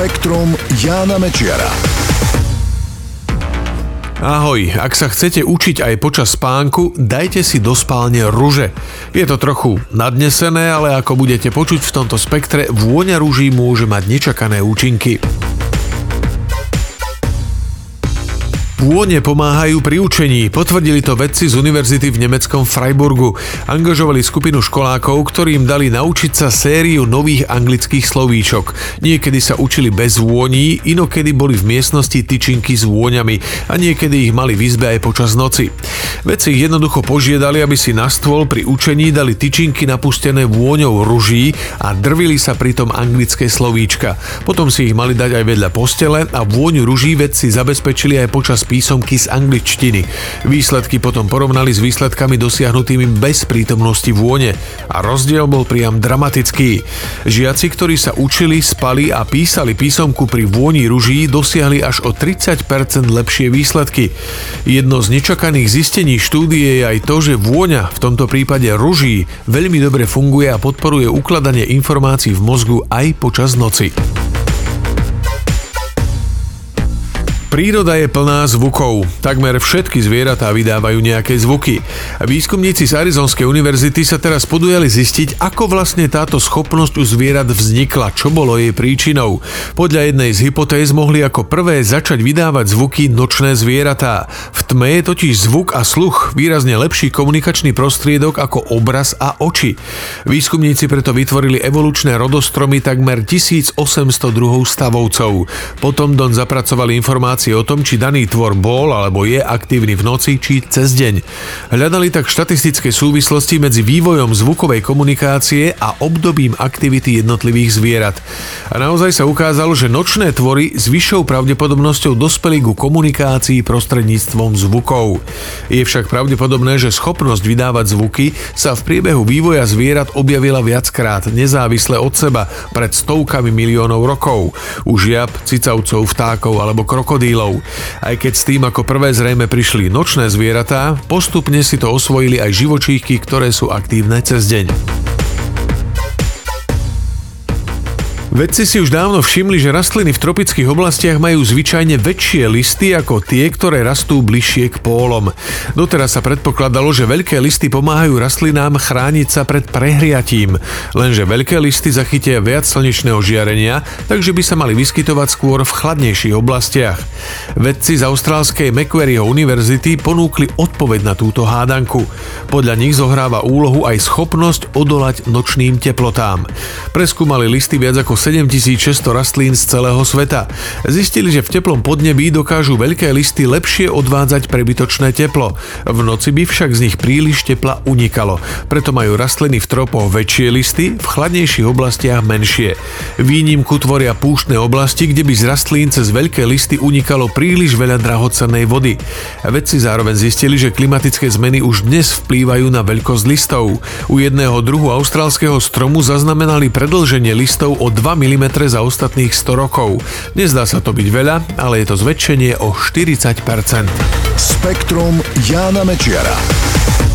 Spektrum Jána Mečiara. Ahoj, ak sa chcete učiť aj počas spánku, dajte si do spálne rúže. Je to trochu nadnesené, ale ako budete počuť v tomto spektre, vôňa rúží môže mať nečakané účinky. Pône pomáhajú pri učení, potvrdili to vedci z univerzity v nemeckom Freiburgu. Angažovali skupinu školákov, ktorým dali naučiť sa sériu nových anglických slovíčok. Niekedy sa učili bez vôní, inokedy boli v miestnosti tyčinky s vôňami a niekedy ich mali v izbe aj počas noci. Vedci ich jednoducho požiadali, aby si na stôl pri učení dali tyčinky napustené vôňou ruží a drvili sa pritom anglické slovíčka. Potom si ich mali dať aj vedľa postele a vôňu ruží vedci zabezpečili aj počas písomky z angličtiny. Výsledky potom porovnali s výsledkami dosiahnutými bez prítomnosti vône a rozdiel bol priam dramatický. Žiaci, ktorí sa učili, spali a písali písomku pri vôni ruží, dosiahli až o 30% lepšie výsledky. Jedno z nečakaných zistení štúdie je aj to, že vôňa, v tomto prípade ruží, veľmi dobre funguje a podporuje ukladanie informácií v mozgu aj počas noci. Príroda je plná zvukov. Takmer všetky zvieratá vydávajú nejaké zvuky. Výskumníci z Arizonskej univerzity sa teraz podujali zistiť, ako vlastne táto schopnosť u zvierat vznikla, čo bolo jej príčinou. Podľa jednej z hypotéz mohli ako prvé začať vydávať zvuky nočné zvieratá. V tme je totiž zvuk a sluch výrazne lepší komunikačný prostriedok ako obraz a oči. Výskumníci preto vytvorili evolučné rodostromy takmer 1800 druhov stavovcov. Potom don zapracovali informácie informácie o tom, či daný tvor bol alebo je aktívny v noci či cez deň. Hľadali tak štatistické súvislosti medzi vývojom zvukovej komunikácie a obdobím aktivity jednotlivých zvierat. A naozaj sa ukázalo, že nočné tvory s vyššou pravdepodobnosťou dospeli ku komunikácii prostredníctvom zvukov. Je však pravdepodobné, že schopnosť vydávať zvuky sa v priebehu vývoja zvierat objavila viackrát, nezávisle od seba, pred stovkami miliónov rokov. U žiab, cicavcov, vtákov alebo krokodílov krokodílov. Aj keď s tým ako prvé zrejme prišli nočné zvieratá, postupne si to osvojili aj živočíchky, ktoré sú aktívne cez deň. Vedci si už dávno všimli, že rastliny v tropických oblastiach majú zvyčajne väčšie listy ako tie, ktoré rastú bližšie k pólom. Doteraz sa predpokladalo, že veľké listy pomáhajú rastlinám chrániť sa pred prehriatím, lenže veľké listy zachytia viac slnečného žiarenia, takže by sa mali vyskytovať skôr v chladnejších oblastiach. Vedci z austrálskej Macquarieho univerzity ponúkli odpoveď na túto hádanku. Podľa nich zohráva úlohu aj schopnosť odolať nočným teplotám. Preskúmali listy viac ako 7600 rastlín z celého sveta. Zistili, že v teplom podnebí dokážu veľké listy lepšie odvádzať prebytočné teplo. V noci by však z nich príliš tepla unikalo. Preto majú rastliny v tropoch väčšie listy, v chladnejších oblastiach menšie. Výnimku tvoria púštne oblasti, kde by z rastlín cez veľké listy unikalo príliš veľa drahocennej vody. Vedci zároveň zistili, že klimatické zmeny už dnes vplývajú na veľkosť listov. U jedného druhu austrálskeho stromu zaznamenali predlženie listov o 2 mm za ostatných 100 rokov. Nezdá sa to byť veľa, ale je to zväčšenie o 40%. Spektrum Jána Mečiara.